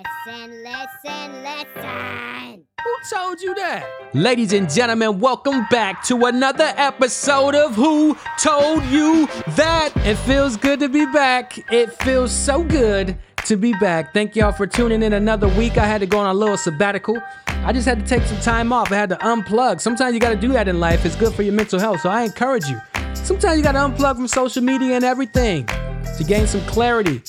Listen, listen, listen. Who told you that? Ladies and gentlemen, welcome back to another episode of Who Told You That? It feels good to be back. It feels so good to be back. Thank y'all for tuning in another week. I had to go on a little sabbatical. I just had to take some time off. I had to unplug. Sometimes you got to do that in life. It's good for your mental health. So I encourage you. Sometimes you got to unplug from social media and everything to gain some clarity,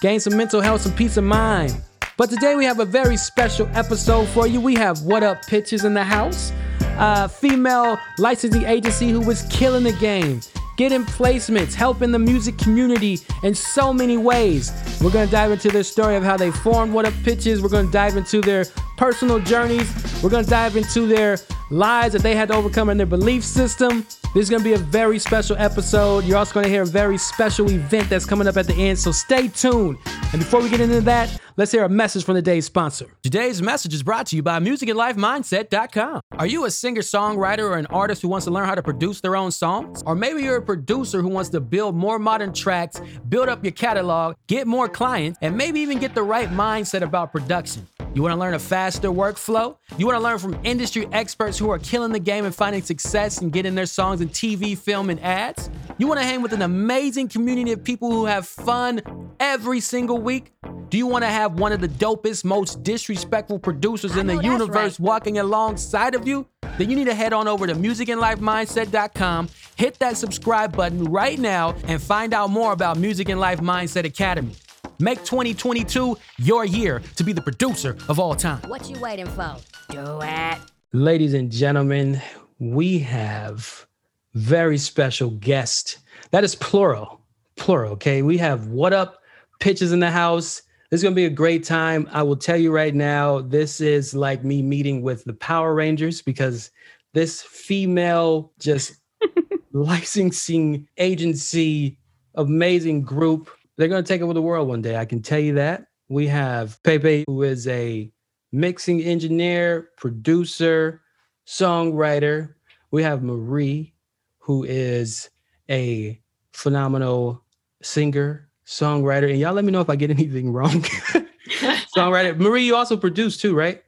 gain some mental health, some peace of mind. But today we have a very special episode for you. We have What Up Pitches in the house, a female licensing agency who was killing the game, getting placements, helping the music community in so many ways. We're gonna dive into their story of how they formed What Up Pitches. We're gonna dive into their personal journeys. We're gonna dive into their lies that they had to overcome in their belief system. This is gonna be a very special episode. You're also gonna hear a very special event that's coming up at the end, so stay tuned. And before we get into that, let's hear a message from today's sponsor. Today's message is brought to you by musicandlifemindset.com. Are you a singer songwriter or an artist who wants to learn how to produce their own songs? Or maybe you're a producer who wants to build more modern tracks, build up your catalog, get more clients, and maybe even get the right mindset about production. You want to learn a faster workflow? You want to learn from industry experts who are killing the game and finding success and getting their songs in TV, film, and ads? You want to hang with an amazing community of people who have fun every single week? Do you want to have one of the dopest, most disrespectful producers in the universe right. walking alongside of you? Then you need to head on over to musicandlifemindset.com, hit that subscribe button right now, and find out more about Music and Life Mindset Academy. Make 2022 your year to be the producer of all time. What you waiting for? Do it. Ladies and gentlemen, we have very special guest. That is plural. Plural, okay? We have what up pitches in the house. This is going to be a great time. I will tell you right now, this is like me meeting with the Power Rangers because this female just licensing agency amazing group. They're going to take over the world one day. I can tell you that. We have Pepe, who is a mixing engineer, producer, songwriter. We have Marie, who is a phenomenal singer, songwriter. And y'all let me know if I get anything wrong. songwriter. Marie, you also produce too, right?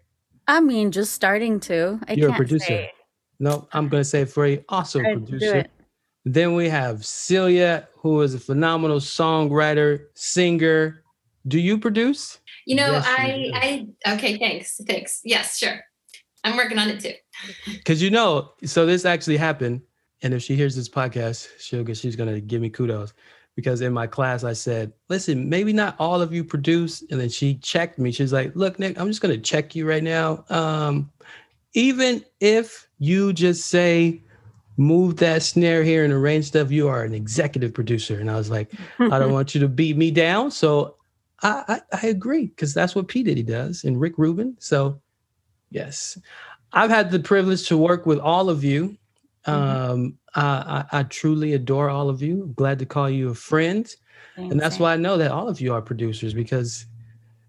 I mean, just starting to. I You're a producer. No, I'm going to say for you. Also a do producer. It. Then we have Celia, who is a phenomenal songwriter, singer. Do you produce? You know, Yes, you I, I, okay, thanks, thanks. Yes, sure. I'm working on it too. Because you know, so this actually happened. And if she hears this podcast, she'll get, she's gonna give me kudos. Because in my class, I said, listen, maybe not all of you produce. And then she checked me. She's like, look, Nick, I'm just gonna check you right now. Um, even if you just say move that snare here and arrange stuff, you are an executive producer. And I was like, I don't want you to beat me down. So I, I, I agree because that's what P. Diddy does and Rick Rubin. So yes, I've had the privilege to work with all of you. Um, I, I, I truly adore all of you. I'm glad to call you a friend. And that's Thanks, why I know that all of you are producers because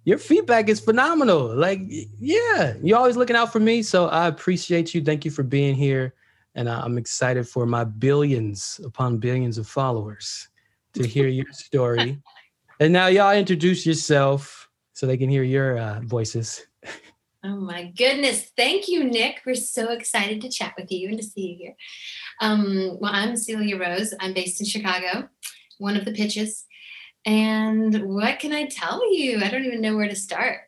your feedback is phenomenal. Like, yeah, you're always looking out for me. So I appreciate you. Thank you for being here. And I- I'm excited for my billions upon billions of followers to hear your story. And now, y'all introduce yourself so they can hear your uh, voices. Oh my goodness. Thank you, Nick. We're so excited to chat with you and to see you here. Um, well, I'm Celia Rose. I'm based in Chicago, one of the pitches. And what can I tell you? I don't even know where to start.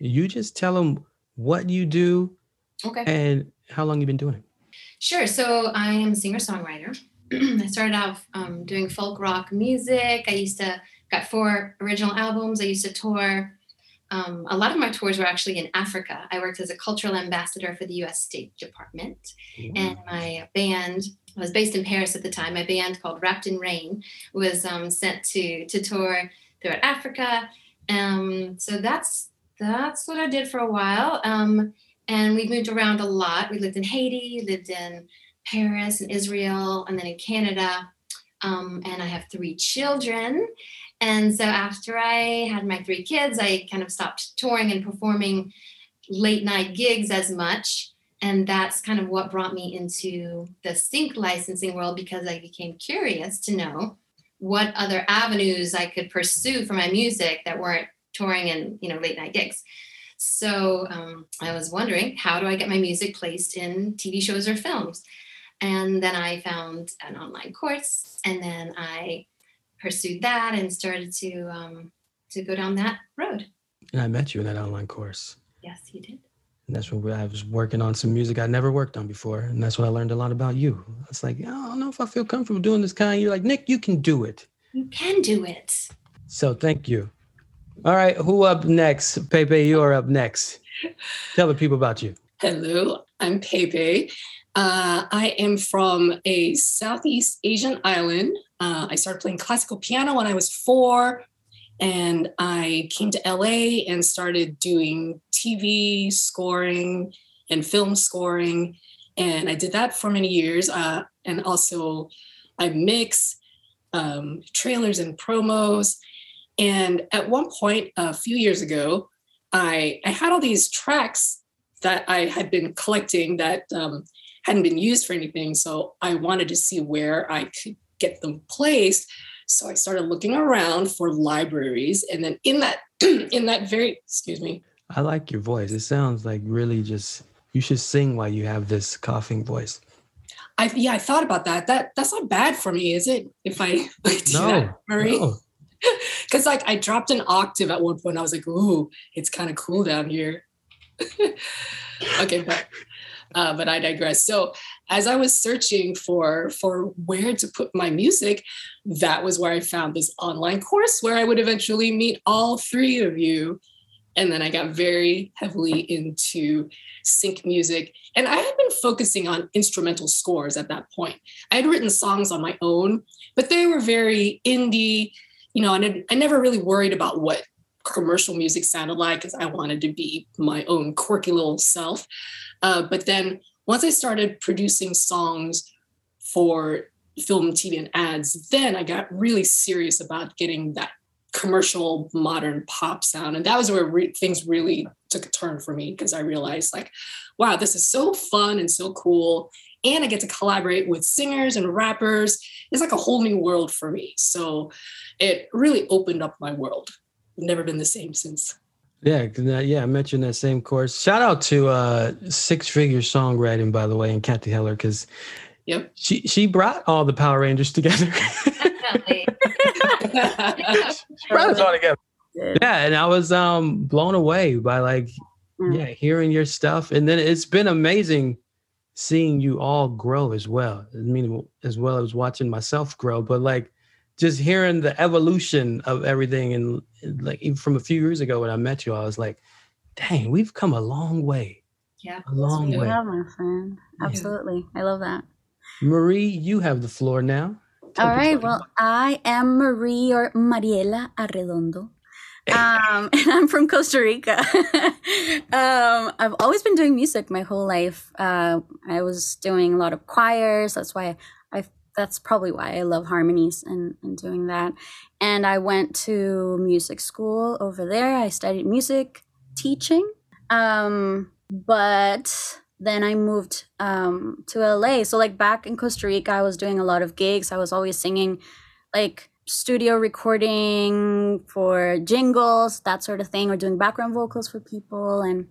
You just tell them what you do Okay. and how long you've been doing it. Sure. So I am a singer songwriter. I started off um, doing folk rock music. I used to got four original albums. I used to tour. Um, a lot of my tours were actually in Africa. I worked as a cultural ambassador for the U.S. State Department, and my band I was based in Paris at the time. My band called Wrapped in Rain was um, sent to to tour throughout Africa. Um, so that's that's what I did for a while. Um, and we've moved around a lot. We lived in Haiti, lived in Paris and Israel, and then in Canada. Um, and I have three children. And so after I had my three kids, I kind of stopped touring and performing late night gigs as much. And that's kind of what brought me into the sync licensing world because I became curious to know what other avenues I could pursue for my music that weren't touring and you know late night gigs. So um, I was wondering, how do I get my music placed in TV shows or films? And then I found an online course, and then I pursued that and started to um, to go down that road. And I met you in that online course. Yes, you did. And that's when I was working on some music I'd never worked on before. And that's when I learned a lot about you. It's like, I don't know if I feel comfortable doing this kind. You're like, Nick, you can do it. You can do it. So thank you. All right, who up next? Pepe, you are up next. Tell the people about you. Hello, I'm Pepe. Uh, I am from a Southeast Asian island. Uh, I started playing classical piano when I was four, and I came to LA and started doing TV scoring and film scoring. And I did that for many years. Uh, and also, I mix um, trailers and promos. And at one point, a few years ago, I, I had all these tracks that I had been collecting that um, hadn't been used for anything. So I wanted to see where I could get them placed. So I started looking around for libraries, and then in that in that very excuse me. I like your voice. It sounds like really just you should sing while you have this coughing voice. I yeah, I thought about that. That that's not bad for me, is it? If I do No, that, Murray? no. Because like I dropped an octave at one point. I was like, ooh, it's kind of cool down here. okay, but uh, but I digress. So as I was searching for for where to put my music, that was where I found this online course where I would eventually meet all three of you. And then I got very heavily into sync music. And I had been focusing on instrumental scores at that point. I had written songs on my own, but they were very indie, you know, and I, I never really worried about what commercial music sounded like because I wanted to be my own quirky little self. Uh, but then once I started producing songs for film, TV, and ads, then I got really serious about getting that commercial modern pop sound. And that was where re- things really took a turn for me because I realized, like, wow, this is so fun and so cool. And I get to collaborate with singers and rappers. It's like a whole new world for me. So it really opened up my world. Never been the same since. Yeah, 'cause, yeah, I met you in that same course. Shout out to uh Six Figure Songwriting, by the way, and Cathy Heller, because Yep. she she brought all the Power Rangers together. Definitely. she brought us all together. Yeah, and I was um blown away by like Mm. yeah, hearing your stuff. And then it's been amazing seeing you all grow as well. I mean, as well as watching myself grow, but like just hearing the evolution of everything. And like even from a few years ago when I met you, I was like, dang, we've come a long way. Yeah. A long way. Yeah, my friend. Yeah. Absolutely. I love that. Marie, you have the floor now. Tell All right. about Well, I am Marie or Mariela Arredondo. Um, and I'm from Costa Rica. um, I've always been doing music my whole life. Uh, I was doing a lot of choirs. That's why I. That's probably why I love harmonies and, and doing that. And I went to music school over there. I studied music teaching. Um, but then I moved um, to LA. So like back in Costa Rica, I was doing a lot of gigs. I was always singing like studio recording for jingles, that sort of thing, or doing background vocals for people and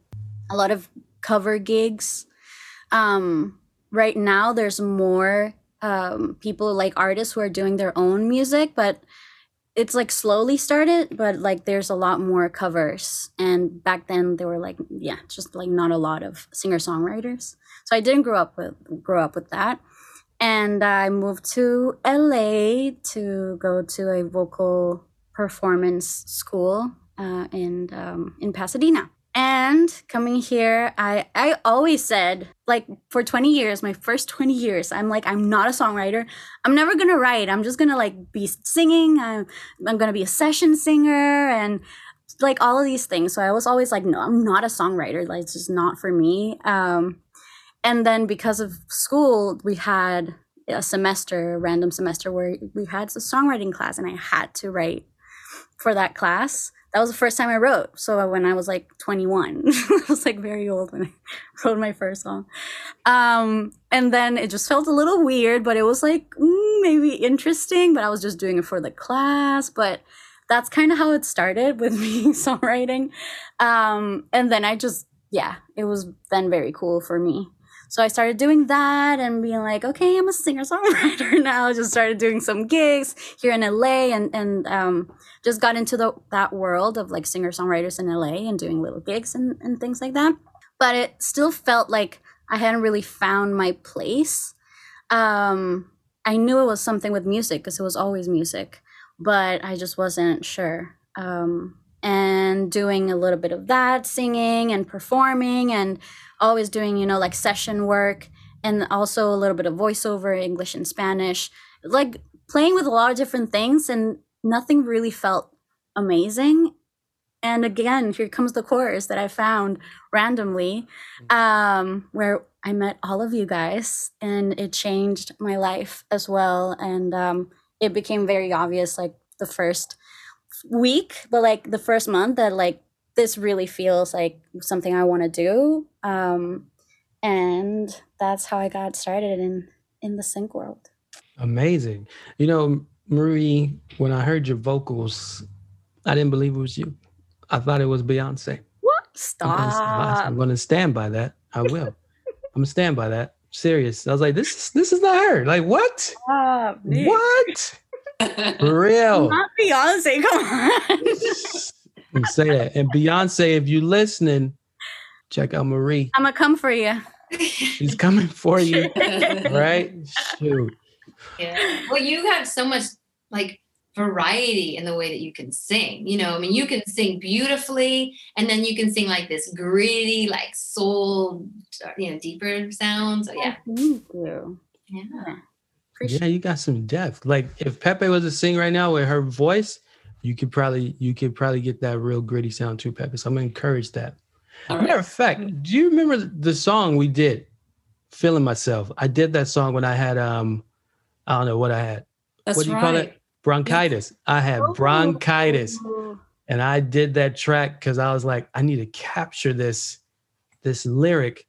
a lot of cover gigs. Um, right now, there's more um, people like artists who are doing their own music, but it's like slowly started, but like there's a lot more covers. And back then there were like yeah, just like not a lot of singer songwriters. So I didn't grow up with grow up with that. And I moved to LA to go to a vocal performance school uh, in um, in Pasadena. And coming here, I I always said like for 20 years, my first 20 years, I'm like I'm not a songwriter. I'm never gonna write. I'm just gonna like be singing. I'm I'm gonna be a session singer and like all of these things. So I was always like, no, I'm not a songwriter. Like it's just not for me. Um, and then because of school, we had a semester, a random semester where we had a songwriting class, and I had to write for that class. That was the first time I wrote. So when I was like 21, I was like very old when I wrote my first song. Um, and then it just felt a little weird, but it was like mm, maybe interesting. But I was just doing it for the class. But that's kind of how it started with me songwriting. Um, and then I just, yeah, it was then very cool for me. So I started doing that and being like, okay, I'm a singer songwriter now. Just started doing some gigs here in LA and and um, just got into the that world of like singer songwriters in LA and doing little gigs and, and things like that. But it still felt like I hadn't really found my place. Um, I knew it was something with music because it was always music, but I just wasn't sure. Um, and doing a little bit of that, singing and performing, and always doing, you know, like session work and also a little bit of voiceover, English and Spanish, like playing with a lot of different things, and nothing really felt amazing. And again, here comes the chorus that I found randomly, um, where I met all of you guys, and it changed my life as well. And um, it became very obvious, like the first week, but like the first month, that like this really feels like something I want to do. Um, and that's how I got started in in the sync world. Amazing. You know, Marie, when I heard your vocals, I didn't believe it was you. I thought it was Beyonce. What? I'm gonna, Stop. I'm gonna stand by that. I will. I'm gonna stand by that. Serious. I was like, this is this is not her. Like what? Dude. What? For real. Not Beyonce. Come on. You say that. And Beyonce, if you're listening, check out Marie. I'm gonna come for you. She's coming for you. Right? Shoot. Yeah. Well, you have so much like variety in the way that you can sing. You know, I mean, you can sing beautifully, and then you can sing like this gritty, like soul, you know, deeper sounds. So yeah, oh, Thank you. yeah. Yeah, you got some depth. Like if Pepe was to sing right now with her voice, you could probably you could probably get that real gritty sound too, Pepe. So I'm gonna encourage that. Right. Matter of fact, do you remember the song we did? Feeling myself. I did that song when I had um, I don't know what I had. That's what do you right. call it? Bronchitis. I had bronchitis, and I did that track because I was like, I need to capture this, this lyric.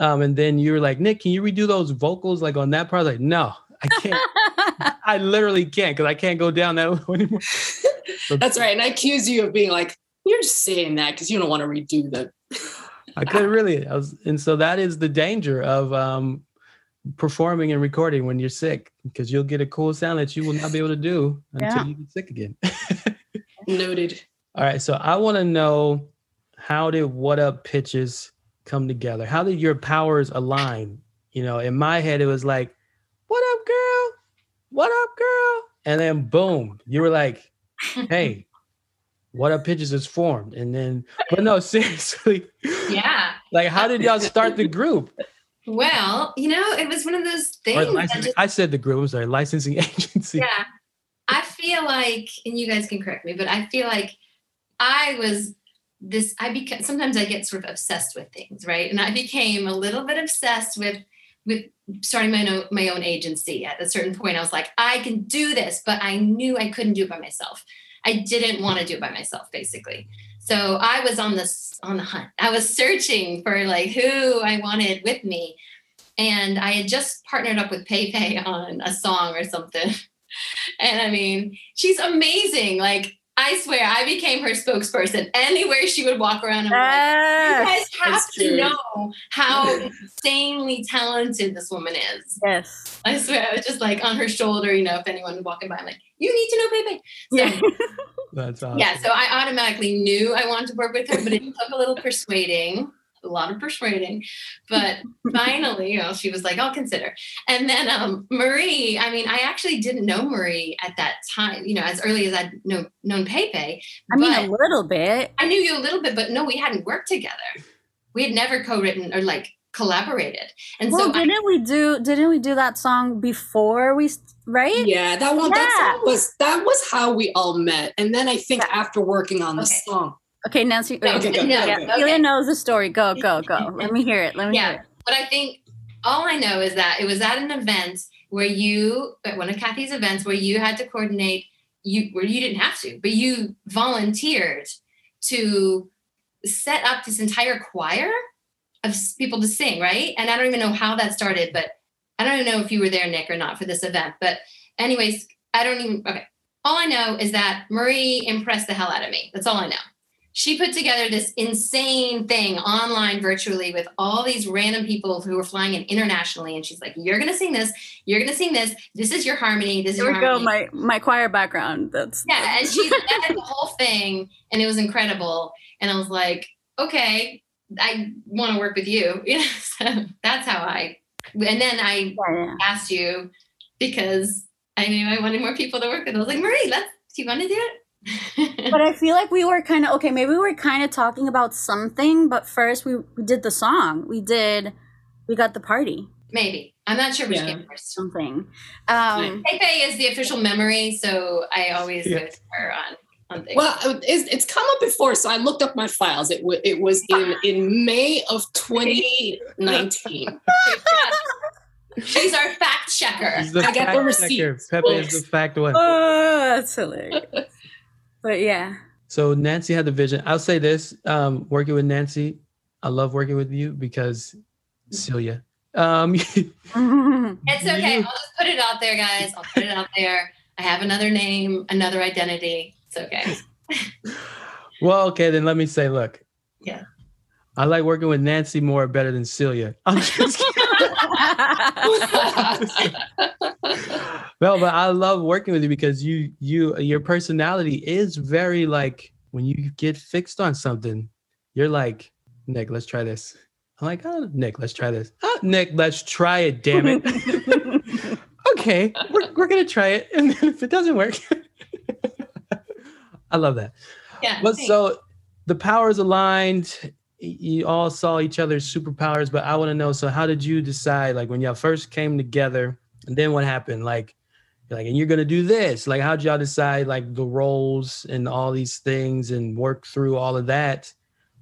Um, and then you were like, Nick, can you redo those vocals like on that part? Like, no, I can't. I literally can't because I can't go down that low anymore. That's right. And I accuse you of being like, you're just saying that because you don't want to redo the. I couldn't really. I was, and so that is the danger of um, performing and recording when you're sick because you'll get a cool sound that you will not be able to do until Yeah. you get sick again. Noted. All right, so I want to know how did what up pitches come together? How did your powers align? You know, in my head it was like, "What up, girl? What up, girl?" And then boom, you were like, "Hey, what up pitches is formed." And then, but no, seriously, Yeah. like, how did y'all start the group? Well, you know, it was one of those things. the that licensing, just- I said the group. I'm sorry, licensing agency. yeah. I feel like, and you guys can correct me, but I feel like I was this. I became sometimes I get sort of obsessed with things, right? And I became a little bit obsessed with with starting my own my own agency. At a certain point, I was like, I can do this, but I knew I couldn't do it by myself. I didn't want to do it by myself, basically. So I was on this on the hunt. I was searching for like who I wanted with me. And I had just partnered up with Pei on a song or something. And I mean, she's amazing. Like, I swear, I became her spokesperson. Anywhere she would walk around, I'm like, you guys have to true. know how insanely talented this woman is. Yes. I swear, I was just like on her shoulder, you know, if anyone was walking by, I'm like, you need to know Pei Pei. So, Yeah. That's awesome. yeah, so I automatically knew I wanted to work with her, but it took a little persuading, a lot of persuading. But finally, you know, she was like, I'll consider. And then um, Marie, I mean, I actually didn't know Marie at that time, you know, as early as I'd know, known Pepe. I mean, a little bit. I knew you a little bit, but no, we hadn't worked together. We had never co-written or like collaborated. And well, so didn't we do? Didn't we do that song before we? Right? Yeah, that one. That song was that was how we all met. And then I think after working on the Okay. song, Okay, Nancy. No, Okay, go, no, yeah, okay. Celia knows the story. Go, go, go. Let me hear it. Let me Yeah. hear it. But I think all I know is that it was at an event where you, at one of Cathy's events, where you had to coordinate. You where you didn't have to, but you volunteered to set up this entire choir of people to sing, right? And I don't even know how that started, but I don't even know if you were there, Nick, or not for this event. But anyways, I don't even. Okay. all I know is that Marie impressed the hell out of me. That's all I know. She put together this insane thing online virtually with all these random people who were flying in internationally. And she's like, You're gonna sing this, you're gonna sing this, this is your harmony, this is Here your go. My my choir background. That's Yeah, and she led the whole thing, and it was incredible. And I was like, okay, I want to work with you. You know, so that's how I. And then I yeah. asked you because I knew I wanted more people to work with. I was like, Marie, let's. Do you want to do it? But I feel like we were kind of okay. Maybe we were kind of talking about something, but first we, we did the song. We did. We got the party. Maybe I'm not sure which Yeah. came first. Something. Um, Pepe is the official memory, so I always Yeah. go to her on on things. Well, it's, it's come up before, so I looked up my files. It, wa- it was in, in May of 2019. she's our fact checker. I got the fact receipts, checker. Pepe is the fact one. oh, that's hilarious. But yeah. So Nancy had the vision. I'll say this: um, working with Nancy, I love working with you because Celia. Um, It's okay. You- I'll just put it out there, guys. I'll put it out there. I have another name, another identity. It's okay. well, okay, then let me say, look. Yeah. I like working with Nancy more better than Celia. I'm just no, but I love working with you because you you your personality is very like when you get fixed on something, you're like, Nick, let's try this. I'm like, oh, Nick, let's try this. Oh, Nick, let's try it. Damn it. okay, we're, we're gonna try it, and then if it doesn't work, I love that. Yeah. But thanks. so the powers aligned. Y- You all saw each other's superpowers, but I want to know. So, how did you decide? Like when y'all first came together, and then what happened? Like, you're like, and you're gonna do this. Like, how'd y'all decide? Like the roles and all these things, and work through all of that.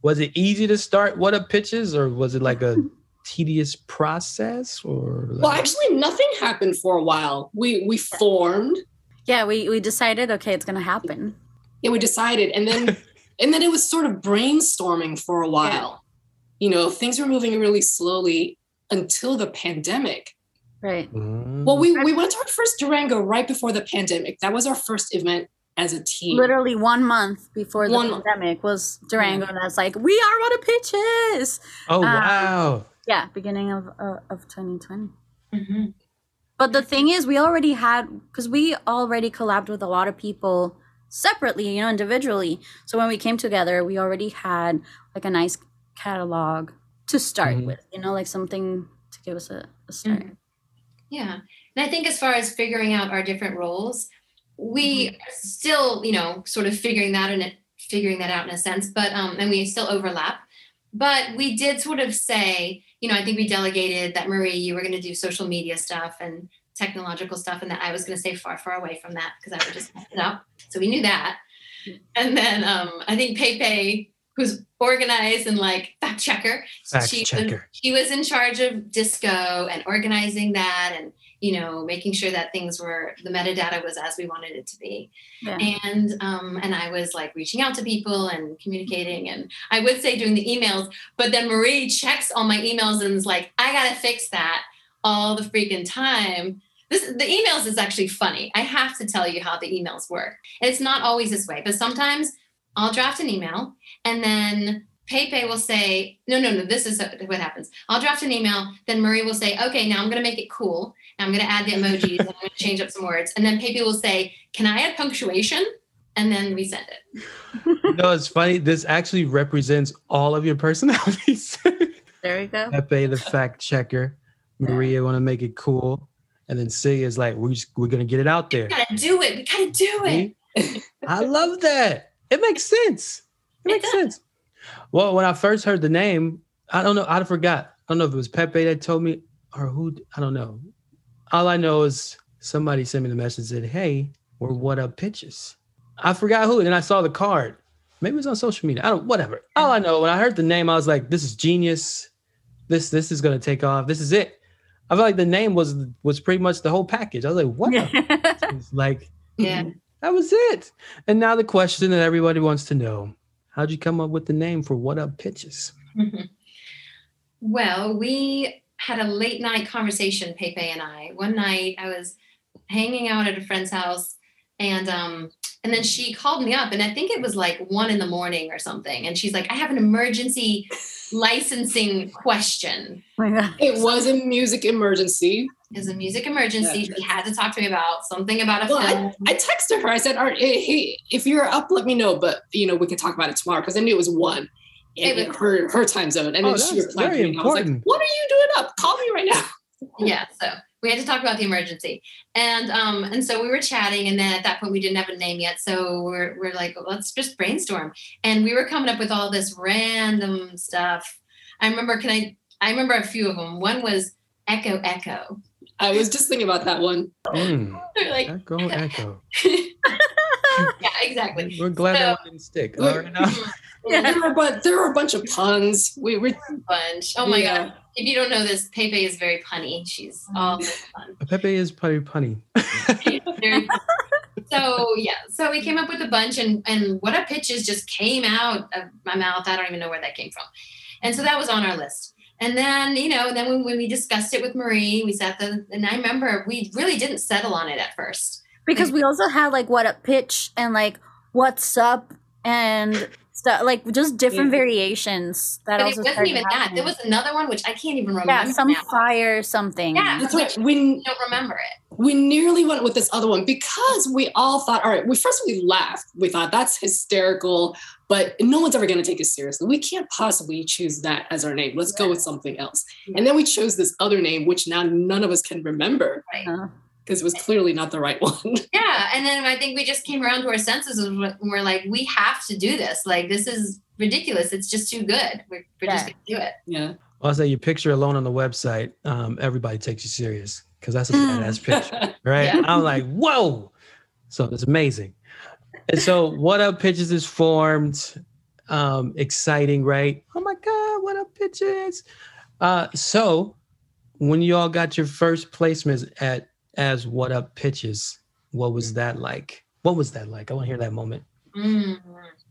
Was it easy to start what up pitches, or was it like a tedious process? Or well, actually, nothing happened for a while. We we formed yeah, we, we decided, okay, it's going to happen. Yeah, we decided, and then and then it was sort of brainstorming for a while. You know, things were moving really slowly until the pandemic. Right. Mm. Well, we we went to our first Durango right before the pandemic. That was our first event as a team. Literally one month before the One month. pandemic was Durango. And that's like, we are what a pitch is. oh um, wow. Yeah, beginning of, uh, of 2020. Mhm. But the thing is, we already had because we already collabed with a lot of people separately, you know, individually. So when we came together, we already had like a nice catalog to start Mhm. with, you know, like something to give us a, a start. Mhm. Yeah. And I think as far as figuring out our different roles, we are still, you know, sort of figuring that in it, figuring that out in a sense, but um, and we still overlap. But we did sort of say, you know, I think we delegated that Marie, you were going to do social media stuff and technological stuff, and that I was going to stay far, far away from that because I would just mess it up. So we knew that. And then um, I think Pepe, who's organized and like fact checker, Fact she was- checker. she was in charge of disco and organizing that and you know making sure that things were the metadata was as we wanted it to be Yeah. and um and i was like reaching out to people and communicating and i would say doing the emails but then marie checks all my emails and is like i gotta fix that all the freaking time this the emails is actually funny i have to tell you how the emails work and it's not always this way but sometimes i'll draft an email and then Pepe will say, no, no, no, this is what happens. I'll draft an email. Then Marie will say, okay, now I'm going to make it cool. And I'm going to add the emojis and I'm going to change up some words. And then Pepe will say, can I add punctuation? And then we send it. no, it's funny. This actually represents all of your personalities. There we go. Pepe, the fact checker. Maria want to make it cool, and then Celia is like, "We're just, we're gonna get it out there." We got to do it. We got to do it. I love that. It makes sense. It It makes does. sense. Well, when I first heard the name, I don't know. I forgot. I don't know if it was Pepe that told me or who. I don't know. All I know is somebody sent me the message and said, "Hey, we're what up pitches." I forgot who. And then I saw the card. Maybe it was on social media. I don't. Whatever. All I know when I heard the name, I was like, "This is genius. This this is gonna take off. This is it." I feel like the name was was pretty much the whole package. I was like, "What?" Like Yeah. that was it. And now the question that everybody wants to know: How'd you come up with the name for What Up Pitches? well, we had a late night conversation, Pepe and I. One night I was hanging out at a friend's house and um, and then she called me up, and I think it was like one in the morning or something, and she's like, "I have an emergency licensing question." My God. It was a music emergency. It was a music emergency. That's She had to talk to me about something about a Well, film. I, I texted her. I said, All right, hey, hey, if you're up, let me know. But you know, we can talk about it tomorrow because I knew it was one. It in was- her her time zone. And Oh, then she that's replied very to me. I was like, important. What are you doing up? Call me right now. yeah so we had to talk about the emergency and um and so we were chatting and then at that point we didn't have a name yet so we're we're like let's just brainstorm and we were coming up with all this random stuff i remember can i i remember a few of them one was echo echo I was just thinking about that one. Mm, like echo, echo. yeah exactly We're glad that one didn't stick. All right, now. Yeah. There were but there were a bunch of puns. We were bunch oh my Yeah. god if you don't know this pepe is very punny she's all fun Pepe is pretty punny. Very- so yeah, so we came up with a bunch, and and what up pitches just came out of my mouth. I don't even know where that came from, and so that was on our list. And then you know, then when, when we discussed it with Marie, we sat the, and I remember we really didn't settle on it at first. because we also had like what a pitch and like what's up and stuff like just different Yeah. variations that But it wasn't started even that. There was another one which I can't even remember. yeah some now. fire something Yeah. that's right. We don't remember it. we nearly went with this other one because we all thought, all right, we first we laughed. We thought that's hysterical, but no one's ever gonna take us seriously. We can't possibly choose that as our name. Let's go with something else. And then we chose this other name, which now none of us can remember Right. Uh, because it was clearly not the right one. Yeah, and then I think we just came around to our senses and we're- we're like, we have to do this. Like this is ridiculous. It's just too good. We're, we're just gonna do it. yeah. I'll say your picture alone on the website, um, everybody takes you serious because that's a badass picture, right? Yeah. I'm like, whoa! So it's amazing. And so, what up pitches is formed, um, exciting, right? Oh my God, what up pitches? Uh, so when you all got your first placements at as what up pitches, what was that like? What was that like? I want to hear that moment. Mm,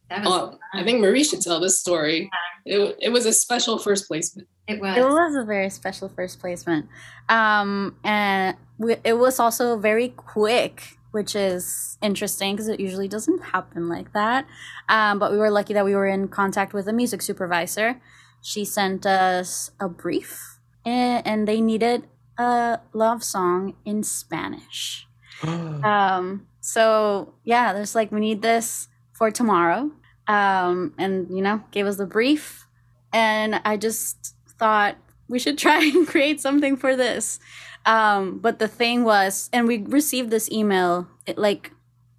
that was Oh, I think Marie should tell this story. It, it was a special first placement. it was. it was a very special first placement um and we, it was also very quick which is interesting because it usually doesn't happen like that um, but we were lucky that we were in contact with a music supervisor she sent us a brief and, and they needed a love song in spanish. Um so yeah there's like we need this for tomorrow. Um and you know gave us the brief. And i just thought we should try and create something for this. Um but the thing was and we received this email like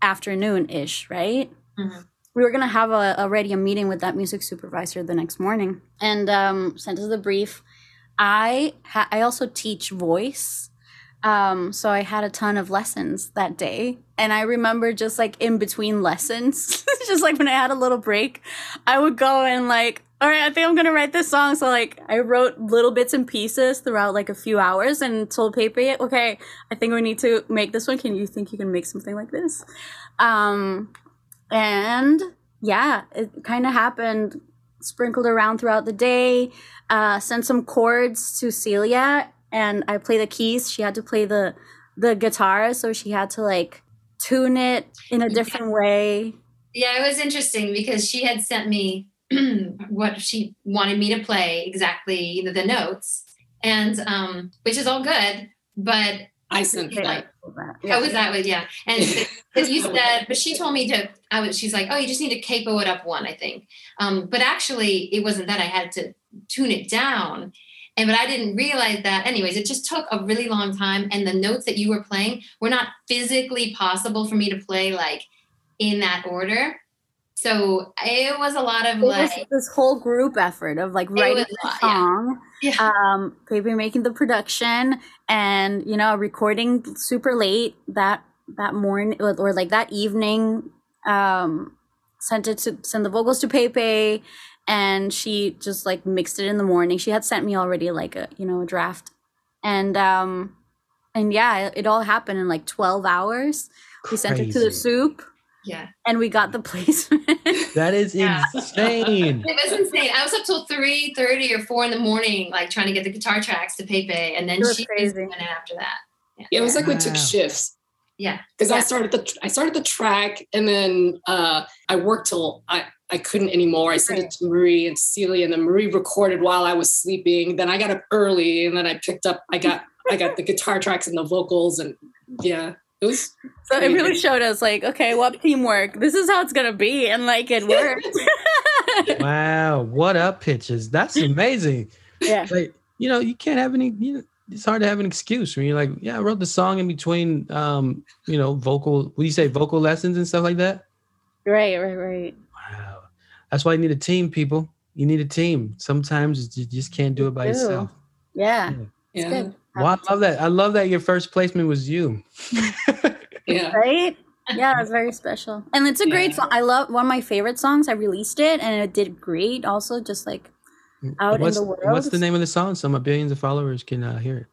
afternoon ish right? Mhm. we were gonna have a, already a meeting with that music supervisor the next morning. And um sent us the brief i ha- i also teach voice um, so I had a ton of lessons that day. And I remember just like in between lessons, just like when I had a little break, I would go and like, all right, I think I'm gonna write this song. So like I wrote little bits and pieces throughout like a few hours and told Pepe, okay, I think we need to make this one. Can you think you can make something like this? Um and yeah, it kind of happened, sprinkled around throughout the day, uh, sent some chords to Celia and I play the keys. She had to play the the guitar, so she had to like tune it in a different way. Yeah, it was interesting because she had sent me what she wanted me to play exactly you know, the notes, and um, which is all good, but I sent that. How was that with yeah? And but you said, but she told me to. I was. She's like, oh, you just need to capo it up one, I think. Um, but actually, it wasn't that. I had to tune it down, and but I didn't realize that. Anyways, it just took a really long time, and the notes that you were playing were not physically possible for me to play like in that order. So it was a lot of It like, this whole group effort of like writing a lot, song, yeah, um, Pepe making the production, and you know recording super late that that morning or, or like that evening. Um, sent it to send the vocals to Pepe, and she just like mixed it in the morning. She had sent me already like a you know a draft, and um, and yeah, it, it all happened in like twelve hours. We sent it to the soup, yeah. and we got the placement. That is Yeah. insane. It was insane. I was up till three thirty or four in the morning, like trying to get the guitar tracks to Pepe, and then she crazy. was doing it after that. Yeah, it was like we took shifts. Yeah. because I started the I started the track and then uh, I worked till I I couldn't anymore. I sent it to Marie and Celia, and then Marie recorded while I was sleeping. Then I got up early, and then I picked up. I got I got the guitar tracks and the vocals, and yeah, it was So it really good. showed us like, okay, what teamwork? This is how it's gonna be, and like it worked. Wow, what up, pitches? That's amazing. yeah. Like, you know, you can't have any. You know, it's hard to have an excuse when you're like, yeah, I wrote the song in between, um, you know, vocal. What do you say, vocal lessons and stuff like that? Right, right, right. Wow, that's why you need a team, people. You need a team. Sometimes you just can't do it by You do. yourself. Yeah. yeah good. Well, I love that. I love that your first placement was you. yeah. Right? Yeah, it's very special. And it's a great Yeah. song. I love one of my favorite songs. I released it and it did great also, just like out in the world. What's the name of the song so my billions of followers can uh, hear it?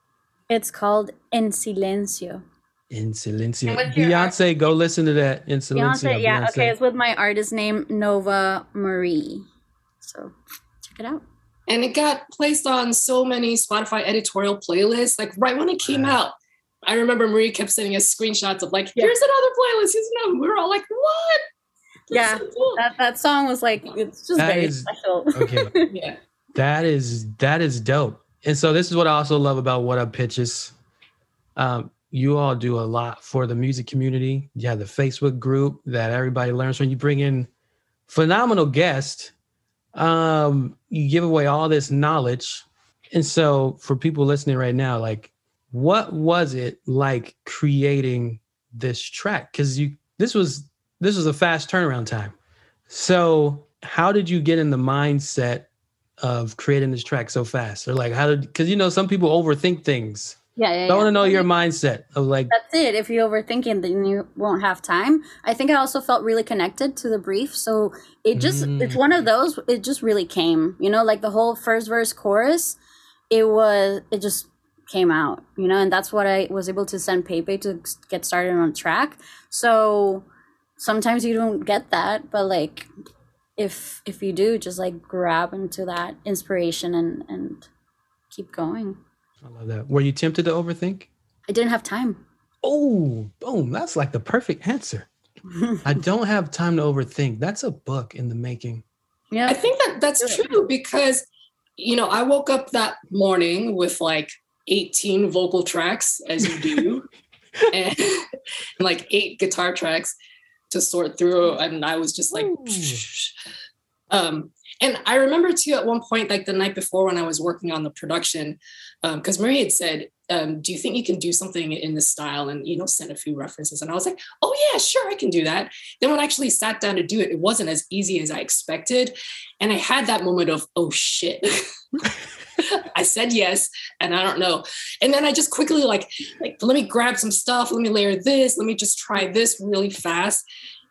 It's called En Silencio. In Silencio. And what's Beyonce, go listen to that. In Silencio. Beyonce, yeah, Beyonce. okay. It's with my artist name, Nova Marie. So check it out. And it got placed on so many Spotify editorial playlists. Like right when it came Wow. out, I remember Marie kept sending us screenshots of like, Yeah. "Here's another playlist." Here's another. We were all like, "What?" That's Yeah. so cool. That that song was like it's just That very is- special. Okay. yeah. That is that is dope. And so this is what I also love about What Up Pitches. Um, you all do a lot for the music community. You have the Facebook group that everybody learns from. You bring in phenomenal guests. Um, you give away all this knowledge. And so for people listening right now, like what was it like creating this track? Because you this was this was a fast turnaround time. So how did you get in the mindset of creating this track so fast? Or like how did because you know some people overthink things. Yeah, yeah. I yeah. want to know your mindset of like That's it. If you're overthinking, then you won't have time. I think I also felt really connected to the brief. So it just, it's Mm. one of those, it just really came, you know, like the whole first verse chorus, it was, it just came out, you know, and that's what I was able to send Pepe to get started on track. So sometimes you don't get that, but like, if if you do just like grab into that inspiration and and keep going I love that. Were you tempted to overthink? i didn't have time Oh, boom. That's like the perfect answer. I don't have time to overthink. That's a book in the making. yeah I think that that's true because, you know, I woke up that morning with like 18 vocal tracks, as you do, and, like eight guitar tracks to sort through. And I was just like, um, and I remember too at one point, like the night before when I was working on the production, because Marie had said, um, "Do you think you can do something in this style?" And you know, sent a few references, and I was like, "Oh yeah, sure, I can do that." Then when I actually sat down to do it, it wasn't as easy as I expected, and I had that moment of, "Oh shit." I said yes, and I don't know. And then I just quickly like, like let me grab some stuff, let me layer this, let me just try this really fast,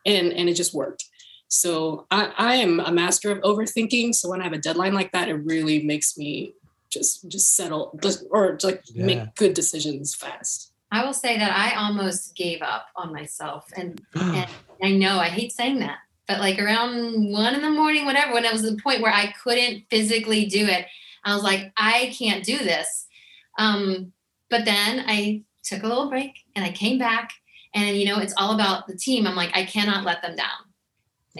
and and it just worked. So I, I am a master of overthinking. So when I have a deadline like that, it really makes me just just settle just- or like Yeah. make good decisions fast. I will say that I almost gave up on myself. And, and I know I hate saying that, but like around one in the morning, whatever, when it was the point where I couldn't physically do it, I was like, I can't do this. Um, but then I took a little break and I came back. And, you know, it's all about the team. I'm like, I cannot let them down.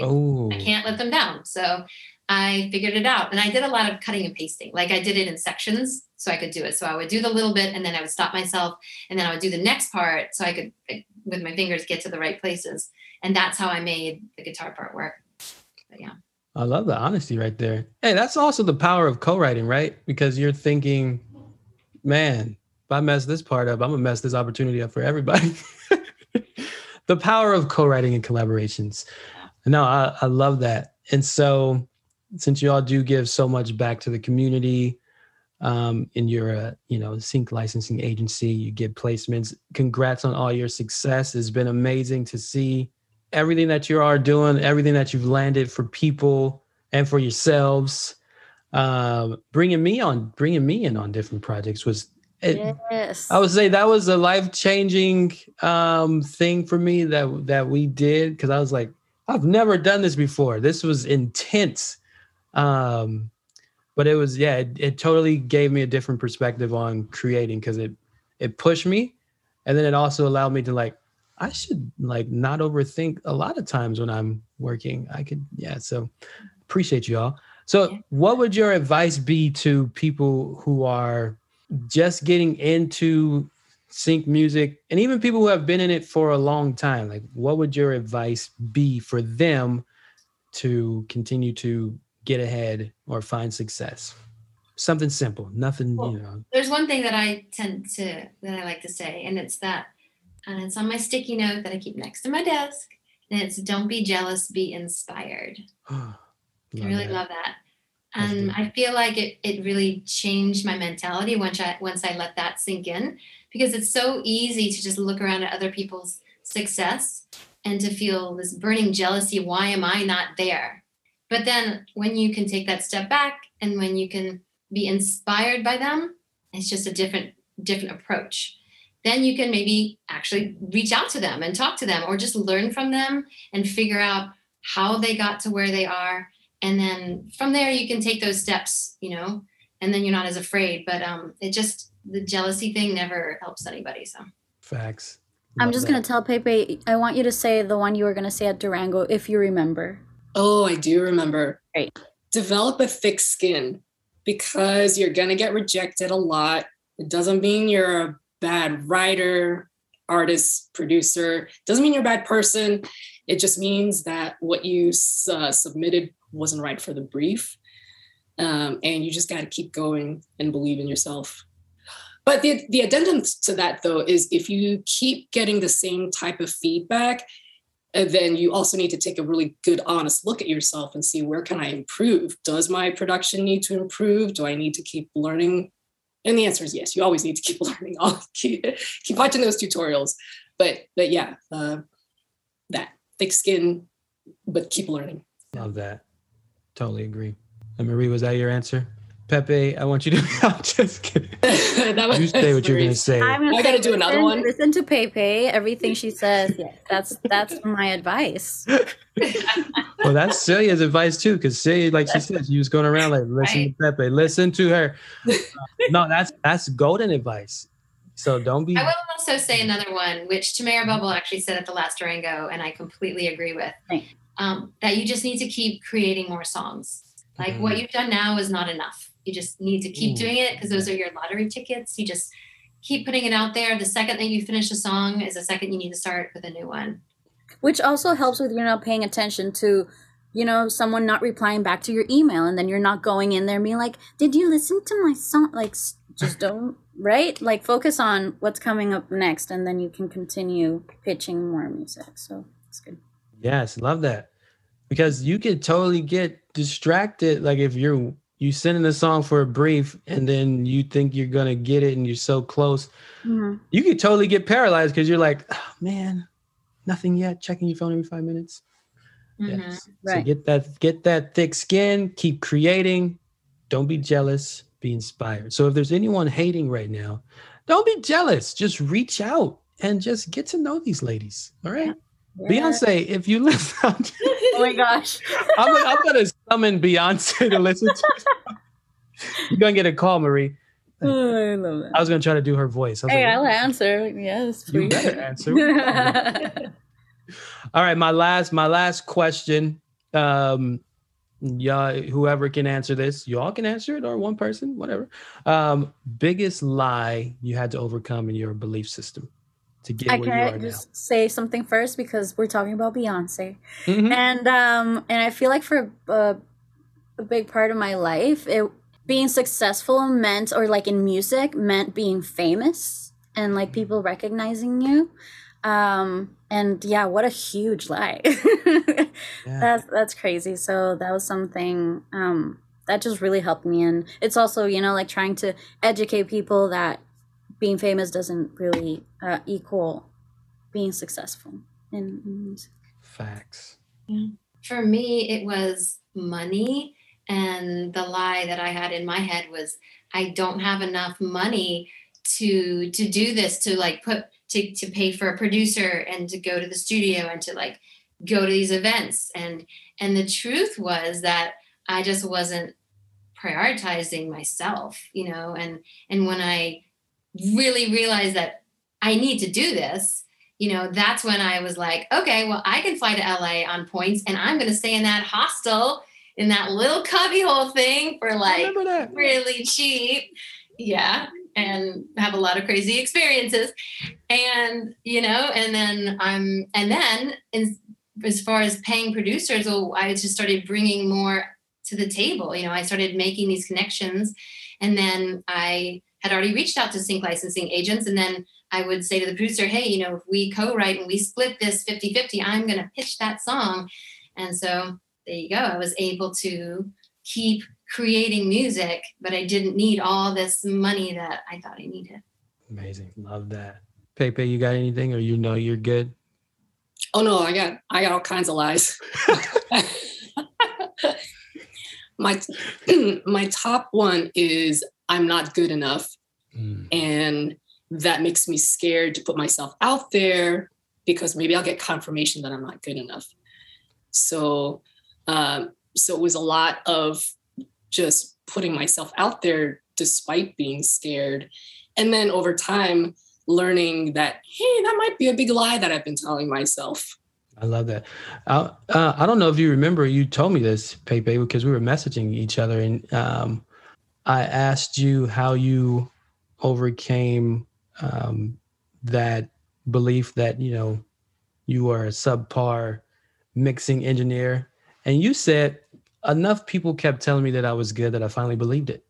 Oh, I can't let them down. So I figured it out. And I did a lot of cutting and pasting. Like I did it in sections so I could do it. So I would do the little bit and then I would stop myself and then I would do the next part so I could, like, with my fingers, get to the right places. And that's how I made the guitar part work. But yeah. I love the honesty right there. Hey, that's also the power of co-writing, right? Because you're thinking, man, if I mess this part up, I'm gonna mess this opportunity up for everybody. the power of co-writing and collaborations. No, I, I love that. And so since you all do give so much back to the community, um, and you're a you know sync licensing agency, you get placements. Congrats on all your success. It's been amazing to see everything that you are doing, everything that you've landed for people and for yourselves. Um, bringing me on, bringing me in on different projects was. It, yes I would say that was a life changing um, thing for me that that we did because I was like, I've never done this before. This was intense, um, but it was yeah, it, it totally gave me a different perspective on creating because it it pushed me, and then it also allowed me to like I should like not overthink a lot of times when I'm working. I could, yeah. So appreciate you all. So, what would your advice be to people who are just getting into sync music and even people who have been in it for a long time? Like, what would your advice be for them to continue to get ahead or find success? Something simple, nothing, Well, you know. There's one thing that I tend to that I like to say, and it's that, and it's on my sticky note that I keep next to my desk, and it's "Don't be jealous, be inspired." I really love that. And. I feel like it, it really changed my mentality once I once I let that sink in because it's so easy to just look around at other people's success and to feel this burning jealousy, why am I not there? But then when you can take that step back and when you can be inspired by them, it's just a different different approach. Then you can maybe actually reach out to them and talk to them or just learn from them and figure out how they got to where they are and then from there you can take those steps you know and then you're not as afraid but um it just the jealousy thing never helps anybody so Facts. I'm just that. gonna tell Pepe. I want you to say the one you were gonna say at Durango, if you remember. Oh, I do remember. Great. Develop a thick skin because you're going to get rejected a lot. It doesn't mean you're a bad writer, artist, producer. Doesn't mean you're a bad person. It just means that what you uh, submitted wasn't right for the brief. Um, and you just got to keep going and believe in yourself. But the, the addendum to that, though, is if you keep getting the same type of feedback, then you also need to take a really good honest look at yourself and see where can i improve does my production need to improve do i need to keep learning and the answer is yes you always need to keep learning I'll keep, keep watching those tutorials but but yeah uh, that thick skin but keep learning Love that. Totally agree. And Marie, was that your answer? Pepe, I want you to. I'm just kidding. that was You say what you're gonna say. I'm gonna I gotta do another listen- one? Listen to Pepe. Everything she says. Yeah, that's that's my advice. Well, that's Celia's advice too, because Celia, like she said, she was going around like, listen to Pepe, listen to her. Uh, no, that's that's golden advice. So don't be. i will also say another one which tamara bubble actually said at the last durango and i completely agree with um, that you just need to keep creating more songs like what Mhm. you've done now is not enough you just need to keep Ooh. doing it because those are your lottery tickets you just keep putting it out there the second that you finish a song is the second you need to start with a new one Which also helps with you not paying attention to, you know, someone not replying back to your email, and then you're not going in there and being like, "Did you listen to my song?" Like, just don't. Right? Like, focus on what's coming up next, and then you can continue pitching more music. So it's good. Yes, love that. Because you could totally get distracted. Like if you're you send in a song for a brief and then you think you're gonna get it and you're so close, Mhm. you could totally get paralyzed because you're like, oh, man, nothing yet. Checking your phone every five minutes. Mhm. Yes. So get that get that thick skin, keep creating. Don't be jealous, be inspired. So if there's anyone hating right now, don't be jealous. Just reach out and just get to know these ladies. All right. Yeah. Beyonce, if you listen, Oh my gosh. I'm, I'm gonna summon Beyonce to listen to. You're gonna get a call, Marie. Oh, I love that. I was gonna try to do her voice. I was Hey, like, I'll answer. Yes, you better answer. All right, my last my last question. Um yeah, whoever can answer this, y'all can answer it or one person, whatever. Um, biggest lie you had to overcome in your belief system to get I where you can are now. just say something first because we're talking about Beyonce, Mhm. and um, and I feel like for a, a big part of my life, it being successful meant, or like in music, meant being famous and like people recognizing you. Um, and yeah, what a huge lie. Yeah. That's that's crazy. So that was something um that just really helped me and it's also, you know, like trying to educate people that being famous doesn't really uh, equal being successful in, in music. Facts. Yeah. for me it was money and the lie that i had in my head was i don't have enough money to to do this to like put to, to pay for a producer and to go to the studio and to like go to these events and and the truth was that i just wasn't prioritizing myself you know and and when i really realized that i need to do this you know, that's when I was like, okay, well, I can fly to LA on points and I'm going to stay in that hostel in that little cubbyhole thing for like really cheap. Yeah. And have a lot of crazy experiences. And, you know, and then I'm, and then in, as far as paying producers, well, I just started bringing more to the table. You know, I started making these connections. And then I had already reached out to sync licensing agents. And then I would say to the producer, hey, you know, if we co write and we split this 50 50, I'm going to pitch that song. And so there you go. I was able to keep creating music, but I didn't need all this money that I thought I needed. Amazing. Love that. Pepe, you got anything or you know you're good? Oh no, I got I got all kinds of lies. my my top one is I'm not good enough. Mm. And that makes me scared to put myself out there because maybe I'll get confirmation that I'm not good enough. So um, so it was a lot of just putting myself out there despite being scared. And then over time, learning that, hey, that might be a big lie that I've been telling myself. I love that. I, uh, I don't know if you remember, you told me this, Pepe, because we were messaging each other, and um, I asked you how you overcame um, that belief that you know you are a subpar mixing engineer, and you said enough people kept telling me that I was good that I finally believed it,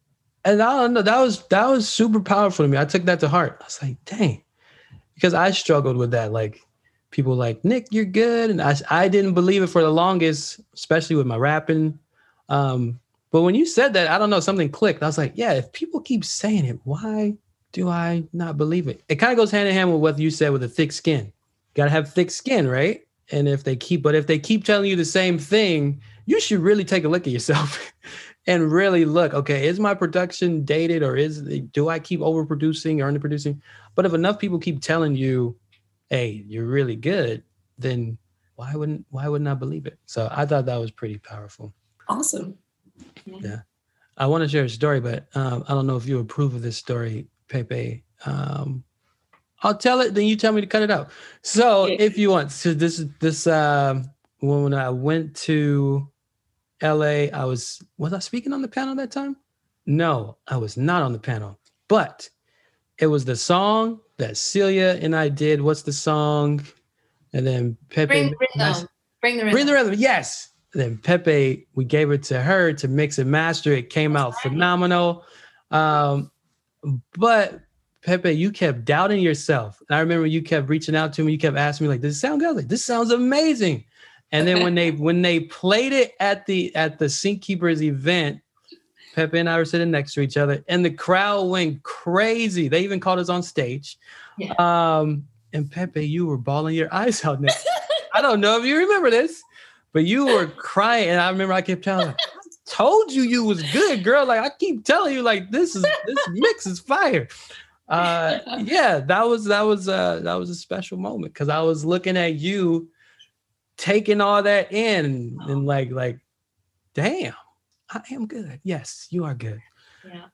and I don't know that was that was super powerful to me. I took that to heart. I was like, dang, because I struggled with that, like people like Nick, you're good, and I I didn't believe it for the longest, especially with my rapping. Um, but when you said that, I don't know, something clicked. I was like, yeah, if people keep saying it, why do I not believe it? It kind of goes hand in hand with what you said with a thick skin. Got to have thick skin, right? And if they keep, but if they keep telling you the same thing, you should really take a look at yourself and really look. Okay, is my production dated, or is do I keep overproducing or underproducing? But if enough people keep telling you hey, you're really good, then why wouldn't why wouldn't I believe it? So I thought that was pretty powerful. Awesome. Yeah. I want to share a story, but um, I don't know if you approve of this story, Pepe. Um, I'll tell it, then you tell me to cut it out. So Yeah. if you want, so this is this um, when I went to LA, I was was I speaking on the panel that time? No, I was not on the panel, but it was the song that Celia and I did. What's the song? And then Pepe Bring rhythm. Bring the rhythm. Bring the rhythm. Yes. Then Pepe, we gave it to her to mix and master. It came out phenomenal. Um, but Pepe, you kept doubting yourself. And I remember you kept reaching out to me. You kept asking me, like, does it sound good? Like, this sounds amazing. And then when they when they played it at the at the Sync Keepers event, Pepe and I were sitting next to each other, and the crowd went crazy. They even called us on stage. Yeah. Um, and Pepe, you were bawling your eyes out. Next. I don't know if you remember this, but you were crying, and I remember I kept telling her, I "Told you you was good, girl." Like I keep telling you, like this is this mix is fire. Uh, yeah, that was that was uh that was a special moment because I was looking at you taking all that in and like like, damn, I am good. Yes, you are good. Yeah.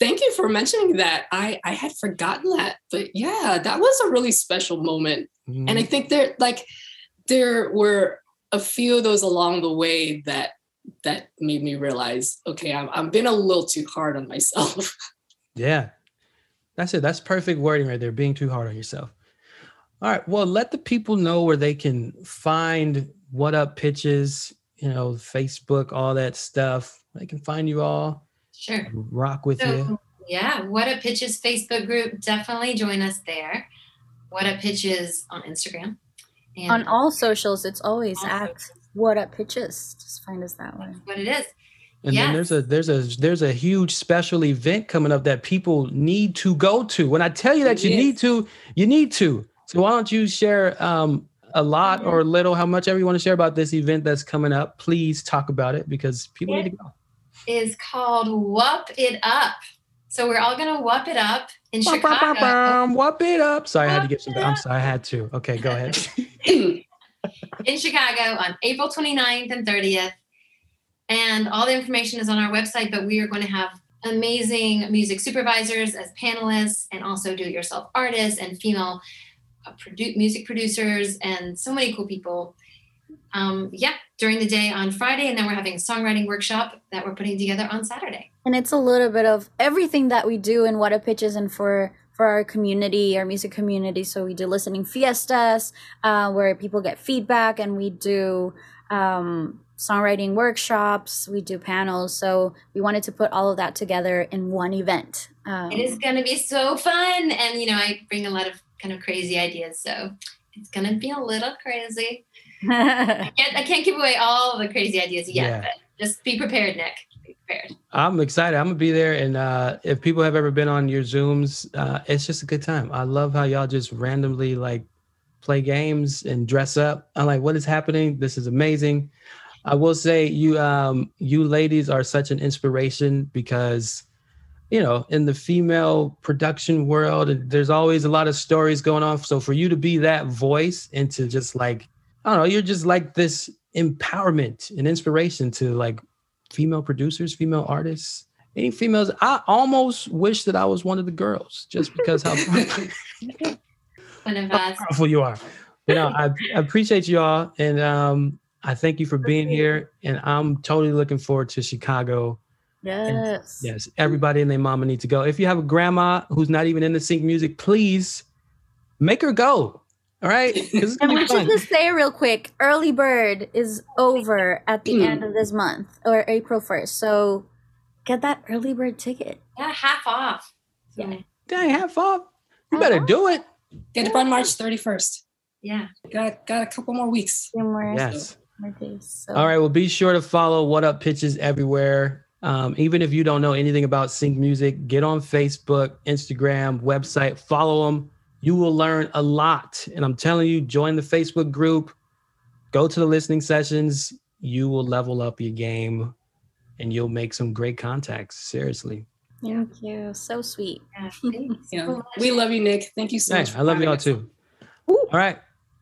Thank you for mentioning that. I I had forgotten that, but yeah, that was a really special moment. And I Mhm. think there like there were a few of those along the way that that made me realize, okay, I'm I'm being a little too hard on myself. Yeah. That's it. That's perfect wording right there. Being too hard on yourself. All right. Well, let the people know where they can find what up pitches, you know, Facebook, all that stuff. They can find you all, Sure. rock with you. Yeah, What Up Pitches Facebook group. Definitely join us there. What Up Pitches on Instagram. And On all socials, it's always All at What Up Pitches. Just find us that way. that's what it is. And then there's a there's a there's a huge special event coming up that people need to go to. When I tell you that you Yes. need to, you need to. So why don't you share um a lot or a little, how much ever you want to share about this event that's coming up? Please talk about it because people need to go. is called Whup It Up. So we're all gonna whup it up in Chicago. Whoop it up. Sorry, I had to get some. I'm sorry, I had to. Okay, go ahead. in Chicago on April 29th and 30th. And all the information is on our website, but we are going to have amazing music supervisors as panelists and also do it yourself artists and female uh, produ- music producers and so many cool people. Um, yeah, during the day on Friday, and then we're having a songwriting workshop that we're putting together on Saturday. And it's a little bit of everything that we do and What Up Pitches and for for our community, our music community. So we do listening fiestas uh, where people get feedback, and we do um, songwriting workshops. We do panels. So we wanted to put all of that together in one event. Um, It is going to be so fun, and you know, I bring a lot of kind of crazy ideas, so it's going to be a little crazy. I can't, I can't give away all the crazy ideas yet, Yeah. but just be prepared, Nick. Prepared. I'm excited. I'm gonna be there, and uh, if people have ever been on your Zooms, uh, it's just a good time. I love how y'all just randomly like play games and dress up. I'm like, what is happening? This is amazing. I will say you um you ladies are such an inspiration because you know in the female production world there's always a lot of stories going on so for you to be that voice and to just like I don't know you're just like this empowerment and inspiration to like female producers female artists any females I almost wish that I was one of the girls just because how us. powerful you are. You know, I, I appreciate you all, and um, I thank you for being here. And I'm totally looking forward to Chicago. yes. Yes, everybody and their mama need to go. If you have a grandma who's not even into sync music, please make her go. All right, 'Cause it's And gonna we be should fun. just say real quick, early bird is over at the end of this month or April 1st. So get that early bird ticket. Yeah, half off. So, Yeah. Dang, half off. You better do it. Get it by March 31st. yeah. Got got a couple more weeks. More, Yes. more days. So. All right. Well, be sure to follow What Up Pitches everywhere. Um, even if you don't know anything about sync music, get on Facebook, Instagram, website, follow them. You will learn a lot. And I'm telling you, join the Facebook group, go to the listening sessions. You will level up your game and you'll make some great contacts. Seriously. Thank you. So sweet. yeah. Yeah. so. We love you, Nick. Thank you so Hey, much. I love y'all us. too. All right.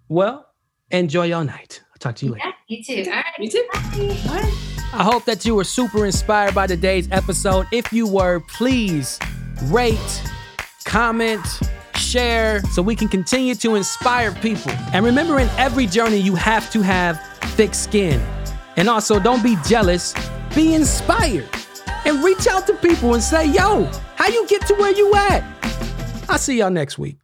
Well, enjoy your night. I'll talk to you later. Yeah, you too. All right. You too. Bye. All right. I hope that you were super inspired by today's episode. If you were, please rate, comment, share so we can continue to inspire people. And remember, in every journey, you have to have thick skin. And also, don't be jealous, be inspired. And reach out to people and say, yo, how you get to where you at? I'll see y'all next week.